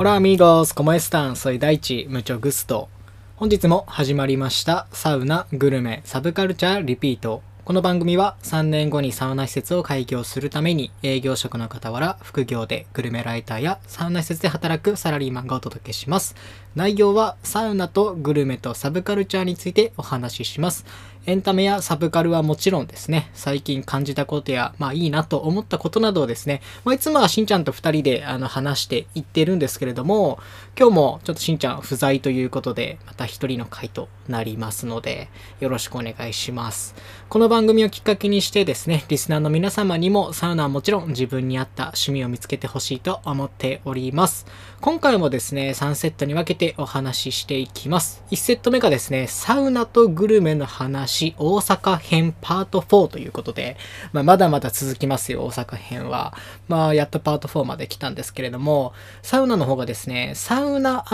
Hola amigos, ¿cómo están? Soy Daichi, mucho gusto. 本日も始まりましたサウナ、グルメ、サブカルチャーリピート。この番組は3年後にサウナ施設を開業するために営業職の傍ら副業でグルメライターやサウナ施設で働くサラリーマンがお届けします。内容はサウナとグルメとサブカルチャーについてお話しします。エンタメやサブカルはもちろんですね、最近感じたことや、まあいいなと思ったことなどをですね、まあ、いつもはしんちゃんと2人であの話していってるんですけれども、今日もちょっとしんちゃん不在ということで、また1人の回となりますので、よろしくお願いします。この番組をきっかけにしてですね、リスナーの皆様にもサウナはもちろん自分に合った趣味を見つけてほしいと思っております。今回もですね、3セットに分けてお話ししていきます。1セット目がですね、サウナとグルメの話、大阪編パート4ということで、まあ、まだまだ続きますよ、大阪編は。まあ、やっとパート4まで来たんですけれども、サウナの方がですね、サウナ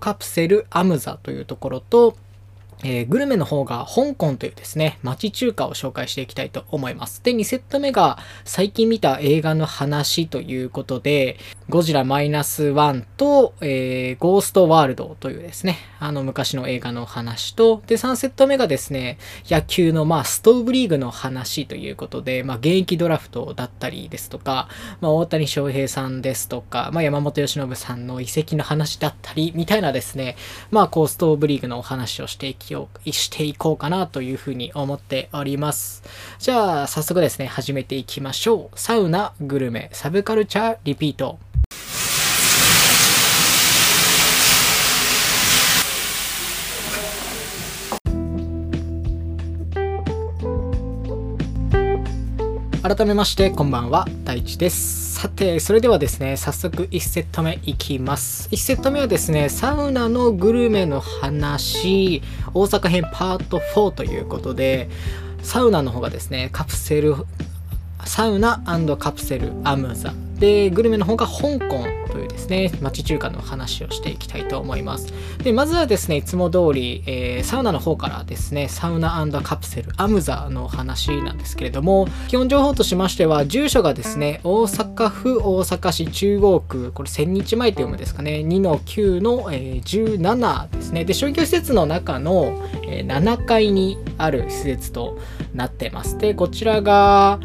カプセルアムザというところと、えー、グルメの方が香港というですね、町中華を紹介していきたいと思います。で、2セット目が最近見た映画の話ということで、ゴジラマイナス1と、えー、ゴーストワールドというですね、あの昔の映画の話と、で、3セット目がですね、野球のまあストーブリーグの話ということで、まあ現役ドラフトだったりですとか、まあ大谷翔平さんですとか、まあ山本由伸さんの移籍の話だったり、みたいなですね、まあこうストーブリーグのお話をしていきをしていこうかなというふうに思っております。じゃあ、早速ですね、始めていきましょう。サウナ、グルメ、サブカルチャー、リピート。改めましてこんばんは大地ですさてそれではですね早速1セット目いきます。1セット目はですねサウナのグルメの話。大阪編パート4ということでサウナの方がですねカプセルサウナカプセルアムザ。でグルメの方が香港というですね町中華の話をしていきたいと思います。でまずはですねいつも通り、えー、サウナの方からですねサウナカプセルアムザの話なんですけれども基本情報としましては住所がですね大阪府大阪市中央区これ1000日前と読むんですかね2の9の、えー、17ですね。で商業施設の中の、えー、7階にある施設となってます。でこちらが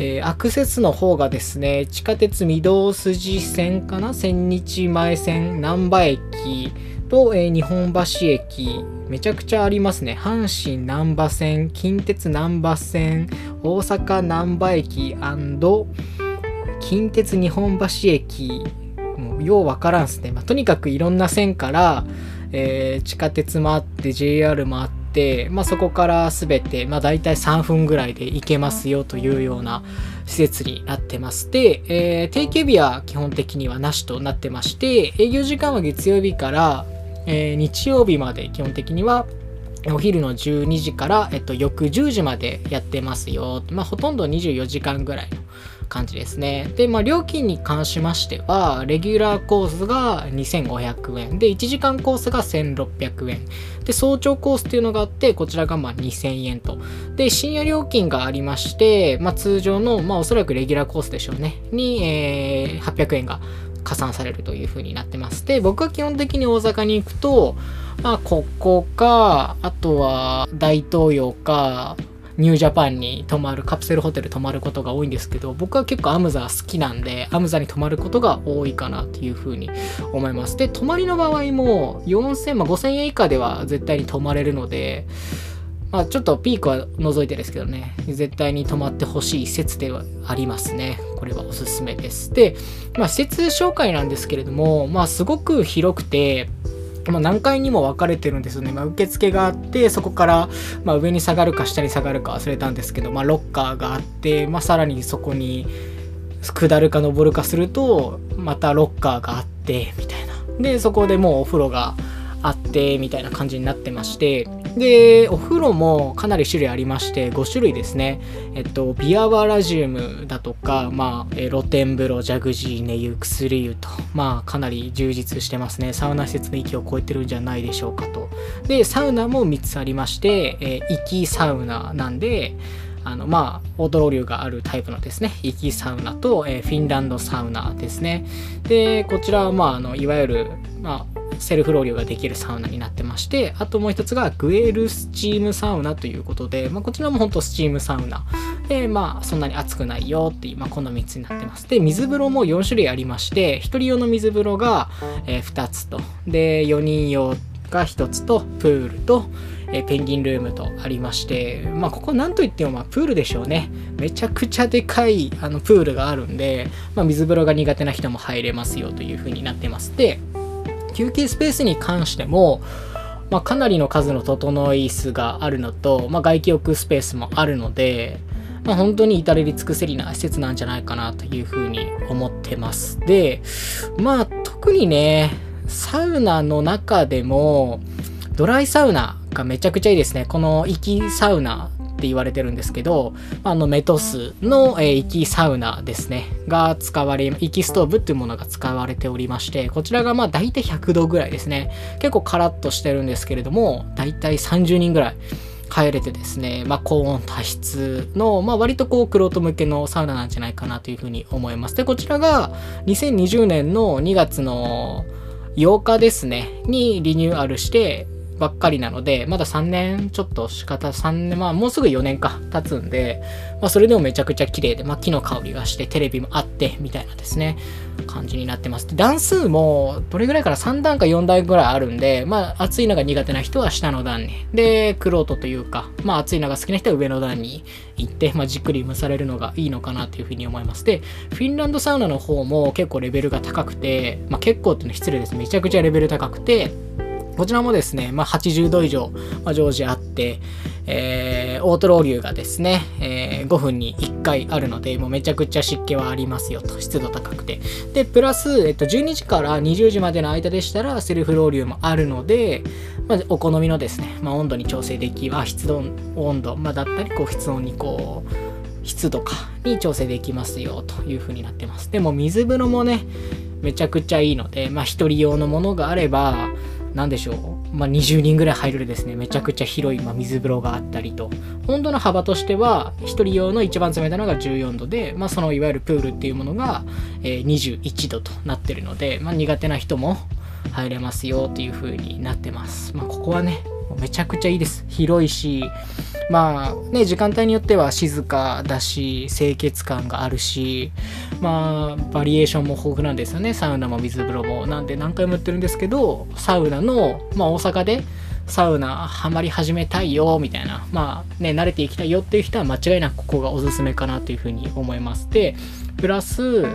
えー、アクセスの方がですね、地下鉄御堂筋線かな？千日前線難波駅と、えー、日本橋駅、めちゃくちゃありますね。阪神難波線、近鉄難波線、大阪難波駅近鉄日本橋駅、もうようわからんっすね。まあ、とにかくいろんな線から、えー、地下鉄もあって JR もあって、まあ、そこから全て、まあ、大体3分ぐらいで行けますよというような施設になってますで、えー、定休日は基本的にはなしとなってまして営業時間は月曜日から、えー、日曜日まで基本的にはお昼の12時から、えっと、翌10時までやってますよ。まあ、ほとんど24時間ぐらい感じですね。で、まあ、料金に関しましては、レギュラーコースが2500円。で、1時間コースが1600円。で、早朝コースっていうのがあって、こちらがまあ2000円と。で、深夜料金がありまして、まあ、通常の、まあ、おそらくレギュラーコースでしょうね。に、えー、800円が加算されるという風になってます。で、僕は基本的に大阪に行くと、まあ、ここか、あとは大東洋か、ニュージャパンに泊まる、カプセルホテル泊まることが多いんですけど、僕は結構アムザ好きなんで、アムザに泊まることが多いかなっていうふうに思います。で、泊まりの場合も4000、まあ、5000円以下では絶対に泊まれるので、まあちょっとピークは除いてですけどね、絶対に泊まってほしい施設ではありますね。これはおすすめです。で、まあ施設紹介なんですけれども、まあすごく広くて、まあ、何階にも分かれてるんですよね。まあ、受付があって、そこから、まあ、上に下がるか下に下がるか忘れたんですけど、まあ、ロッカーがあって、まあ、さらにそこに下るか上るかすると、またロッカーがあって、みたいな。で、そこでもうお風呂があって、みたいな感じになってまして、で、お風呂もかなり種類ありまして、5種類ですね。えっと、ビアバラジウムだとか、まあ、え露天風呂、ジャグジー、寝湯、薬湯と、まあ、かなり充実してますね。サウナ施設の域を超えてるんじゃないでしょうかと。で、サウナも3つありまして、えー、域サウナなんで、あのまあオートロウリュがあるタイプのですね息サウナと、えー、フィンランドサウナですねでこちらはまああのいわゆる、まあ、セルフロウリュができるサウナになってましてあともう一つがグエルスチームサウナということで、まあ、こちらも本当スチームサウナでまあそんなに暑くないよっていう、まあ、この3つになってますで水風呂も4種類ありまして1人用の水風呂が、えー、2つとで4人用が1つとプールとえペンギンルームとありまして、まあ、ここなんといってもまプールでしょうね。めちゃくちゃでかいあのプールがあるんで、まあ、水風呂が苦手な人も入れますよという風になってます。で、休憩スペースに関しても、まあ、かなりの数の整い椅子があるのと、まあ、外気浴スペースもあるので、まあ、本当に至れり尽くせりな施設なんじゃないかなというふうに思ってます。で、まあ特にね、サウナの中でもドライサウナがめちゃくちゃいいですね。この息サウナって言われてるんですけど、あのメトスの、えー、息サウナですね、が使われ、息ストーブっていうものが使われておりまして、こちらがまあ大体100度ぐらいですね。結構カラッとしてるんですけれども、大体30人ぐらい。帰れてですね、まあ、高温多湿の、まあ、割とこう、クロート向けのサウナなんじゃないかなというふうに思います。で、こちらが2020年の2月の8日ですね、にリニューアルして、ばっかりなので、まだ3年ちょっと仕方、3年、まあもうすぐ4年か経つんで、まあそれでもめちゃくちゃ綺麗で、まあ木の香りがして、テレビもあって、みたいなですね、感じになってます。で段数も、どれぐらいから3段か4段ぐらいあるんで、まあ暑いのが苦手な人は下の段に、で、クロートというか、まあ暑いのが好きな人は上の段に行って、まあじっくり蒸されるのがいいのかなというふうに思います。で、フィンランドサウナの方も結構レベルが高くて、まあ結構っていうのは失礼です。めちゃくちゃレベル高くて、こちらもですね、まあ、80度以上、まあ、常時あって、えー、オートロウリュがですね、えー、5分に1回あるので、もうめちゃくちゃ湿気はありますよと、湿度高くて。で、プラス、えっと、12時から20時までの間でしたら、セルフロウリュもあるので、まあ、お好みのですね、まあ、温度に調整でき、あ、湿度、温度、まあ、だったり、こう、室温にこう、湿度かに調整できますよという風になってます。でも水風呂もね、めちゃくちゃいいので、まあ一人用のものがあれば、何でしょう、まあ、20人ぐらい入るですね、めちゃくちゃ広い、まあ、水風呂があったりと、温度の幅としては、1人用の一番冷たいのが14度で、まあ、そのいわゆるプールっていうものが、え、21度となってるので、まあ、苦手な人も入れますよっていう風になってます。まあ、ここはね、めちゃくちゃいいです。広いし、まあね、時間帯によっては静かだし、清潔感があるし、まあ、バリエーションも豊富なんですよね。サウナも水風呂も。なんで何回も言ってるんですけど、サウナの、まあ大阪でサウナハマり始めたいよ、みたいな、まあね、慣れていきたいよっていう人は間違いなくここがおすすめかなというふうに思います。で、プラス、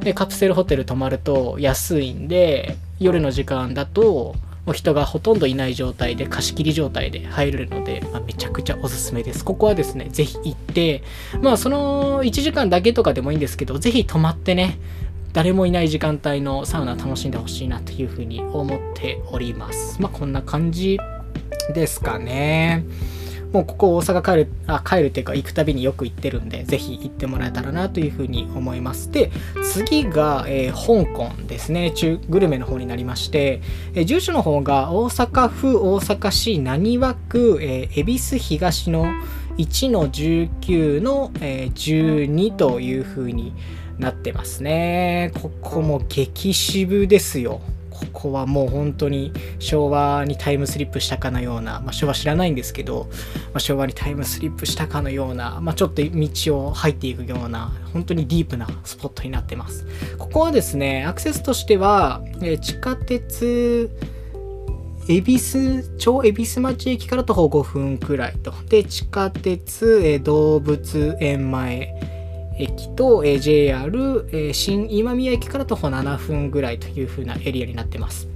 でカプセルホテル泊まると安いんで、夜の時間だと、もう人がほとんどいない状態で貸し切り状態で入れるので、まあ、めちゃくちゃおすすめです。ここはですね、ぜひ行って、まあその1時間だけとかでもいいんですけど、ぜひ泊まってね、誰もいない時間帯のサウナ楽しんでほしいなというふうに思っております。まあこんな感じですかね。もうここ大阪帰る、あ、帰るっていうか行くたびによく行ってるんで、ぜひ行ってもらえたらなというふうに思います。で、次が、えー、香港ですね。中、グルメの方になりまして、えー、住所の方が大阪府大阪市浪速区、えー、恵比寿東の1の19の、えー、12というふうになってますね。ここも激渋ですよ。ここはもう本当に昭和にタイムスリップしたかのような、まあ、昭和知らないんですけど、まあ、昭和にタイムスリップしたかのような、まあ、ちょっと道を入っていくような本当にディープなスポットになってます。ここはですねアクセスとしては、えー、地下鉄恵比寿町恵比寿町駅から徒歩5分くらいと。で地下鉄、えー、動物園前。駅と、え、JR、え、新今宮駅から徒歩7分ぐらいという風なエリアになってます。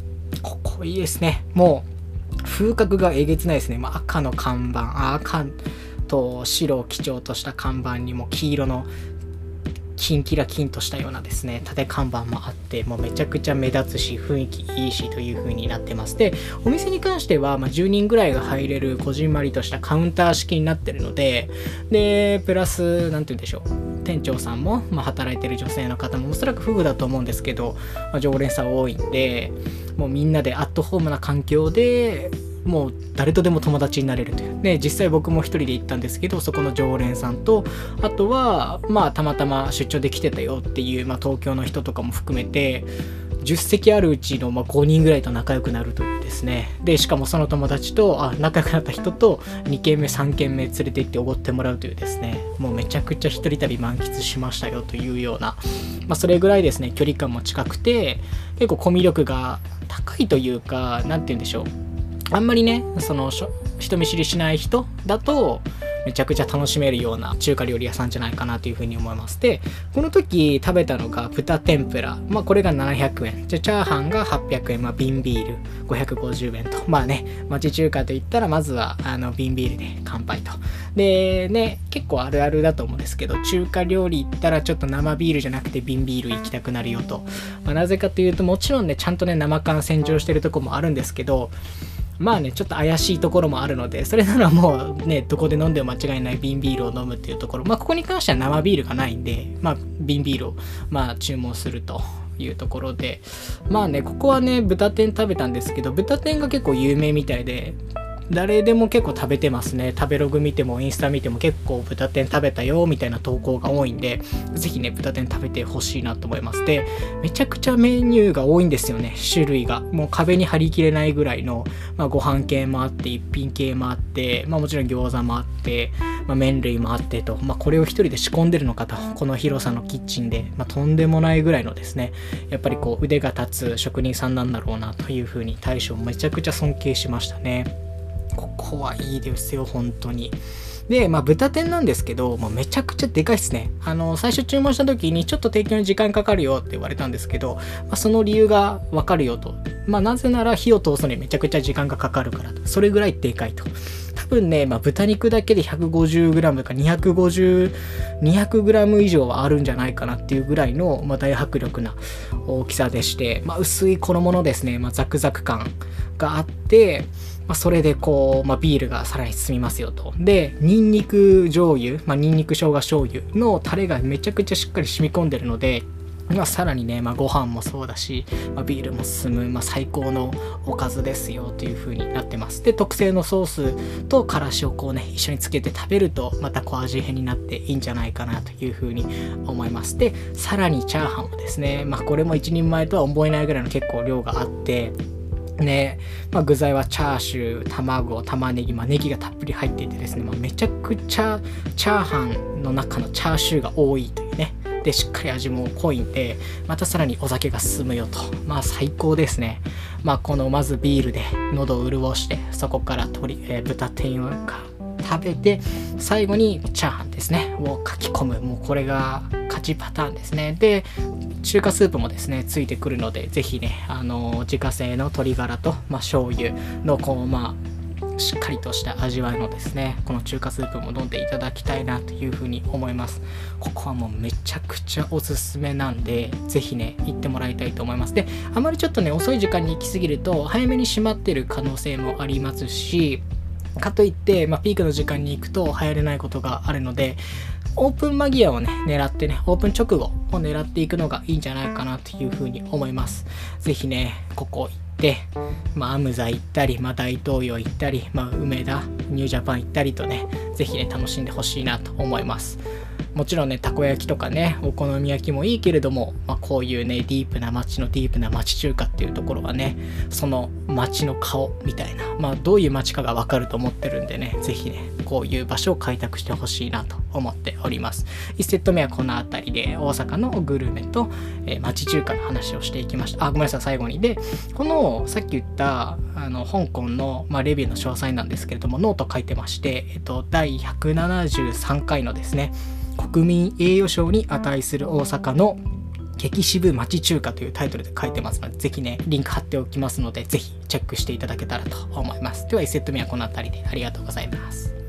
ここいいですね。もう風格がえげつないですね。まあ、赤の看板、赤と白を基調とした看板にも黄色のキンキラキンとしたようなですね、縦看板もあって、もうめちゃくちゃ目立つし、雰囲気いいしという風になってます。で、お店に関しては、まあ、10人ぐらいが入れるこじんまりとしたカウンター式になってるので、で、プラス、なんて言うんでしょう、店長さんも、まあ、働いてる女性の方もおそらく夫婦だと思うんですけど、まあ、常連さん多いんで、もうみんなでアットホームな環境で、もう誰とでも友達になれるという。ね実際僕も1人で行ったんですけどそこの常連さんとあとはまあたまたま出張で来てたよっていう、まあ、東京の人とかも含めて10席あるうちのま5人ぐらいと仲良くなるというですね。でしかもその友達とあ仲良くなった人と2軒目3軒目連れて行っておごってもらうというですね。もうめちゃくちゃ一人旅満喫しましたよというような、まあ、それぐらいですね距離感も近くて結構コミュ力が高いというか何て言うんでしょう。あんまりねその人見知りしない人だとめちゃくちゃ楽しめるような中華料理屋さんじゃないかなというふうに思います。でこの時食べたのが豚天ぷら。まあこれが700円。じゃチャーハンが800円。まあ瓶ビール。550円と。まあね町中華といったらまずはあの瓶ビールで乾杯と。でね結構あるあるだと思うんですけど中華料理行ったらちょっと生ビールじゃなくて瓶ビール行きたくなるよと、まあ、なぜかというともちろんねちゃんとね生感洗浄してるとこもあるんですけどまあね、ちょっと怪しいところもあるので、それならもうね、どこで飲んでも間違いない瓶ビールを飲むっていうところ、まあここに関しては生ビールがないんで、まあ瓶ビールをまあ注文するというところで、まあね、ここはね、豚天食べたんですけど、豚天が結構有名みたいで、誰でも結構食べてますね。食べログ見てもインスタ見ても結構豚天食べたよみたいな投稿が多いんで、ぜひね、豚天食べてほしいなと思います。で、めちゃくちゃメニューが多いんですよね、種類が。もう壁に貼り切れないぐらいの、まあ、ご飯系もあって、一品系もあって、まあもちろん餃子もあって、まあ、麺類もあってと、まあこれを一人で仕込んでるのかと、この広さのキッチンで、まとんでもないぐらいのですね、やっぱりこう腕が立つ職人さんなんだろうなというふうに大将めちゃくちゃ尊敬しましたね。ここはいいですよ、本当に。で、まあ、豚天なんですけど、もうめちゃくちゃでかいっすね。あの、最初注文した時にちょっと提供に時間かかるよって言われたんですけど、まあ、その理由がわかるよと。まあ、なぜなら火を通すのにめちゃくちゃ時間がかかるからと。それぐらいでかいと。多分ね、まあ、豚肉だけで 150g か250、200g 以上はあるんじゃないかなっていうぐらいの、まあ、大迫力な大きさでして、まあ、薄い衣のですね、まあ、ザクザク感があって、まあ、それでこう、まあ、ビールがさらに進みますよと。で、ニンニク醤油、まあ、ニンニク生姜醤油のタレがめちゃくちゃしっかり染み込んでるので、まあ、さらにね、まあ、ご飯もそうだし、まあ、ビールも進む、まあ、最高のおかずですよという風になってます。で、特製のソースとからしをこうね、一緒につけて食べると、またこう味変になっていいんじゃないかなという風に思います。で、さらにチャーハンもですね、まあ、これも一人前とは思えないぐらいの結構量があって、ねまあ、具材はチャーシュー、卵、玉ねぎ、まあ、ネギがたっぷり入っていてですね、まあ、めちゃくちゃチャーハンの中のチャーシューが多いというね。で、しっかり味も濃いんで、またさらにお酒が進むよと。まあ最高ですね。まあこのまずビールで喉を潤して、そこから鶏、えー、豚天を食べて、最後にチャーハンですね、を書き込む。もうこれが勝ちパターンですね。で、中華スープもですねついてくるのでぜひねあの自家製の鶏ガラと、まあ、醤油のこうまあしっかりとした味わいのですねこの中華スープも飲んでいただきたいなというふうに思います。ここはもうめちゃくちゃおすすめなんでぜひね行ってもらいたいと思います。であまりちょっとね遅い時間に行き過ぎると早めに閉まってる可能性もありますしかといって、まあ、ピークの時間に行くと入れないことがあるのでオープン間際をね、狙ってね、オープン直後を狙っていくのがいいんじゃないかなというふうに思います。ぜひね、ここ行って、まあ、アムザ行ったり、まあ、大東洋行ったり、まあ、梅田、ニュージャパン行ったりとね、ぜひね、楽しんでほしいなと思います。もちろんね、たこ焼きとかね、お好み焼きもいいけれども、まあ、こういうね、ディープな街のディープな街中華っていうところはね、その街の顔みたいな、まあ、どういう街かがわかると思ってるんでね、ぜひね、こういう場所を開拓してほしいなと思っております。1セット目はこの辺りで、大阪のグルメと、えー、町中華の話をしていきました。あ、ごめんなさい、最後に。で、この、さっき言った、あの、香港の、まあ、レビューの詳細なんですけれども、ノート書いてまして、えっと、第173回のですね、国民栄誉賞に値する大阪の激渋町中華というタイトルで書いてますので、是非ね、リンク貼っておきますので、是非チェックしていただけたらと思います。では、1セット目はこの辺りでありがとうございます。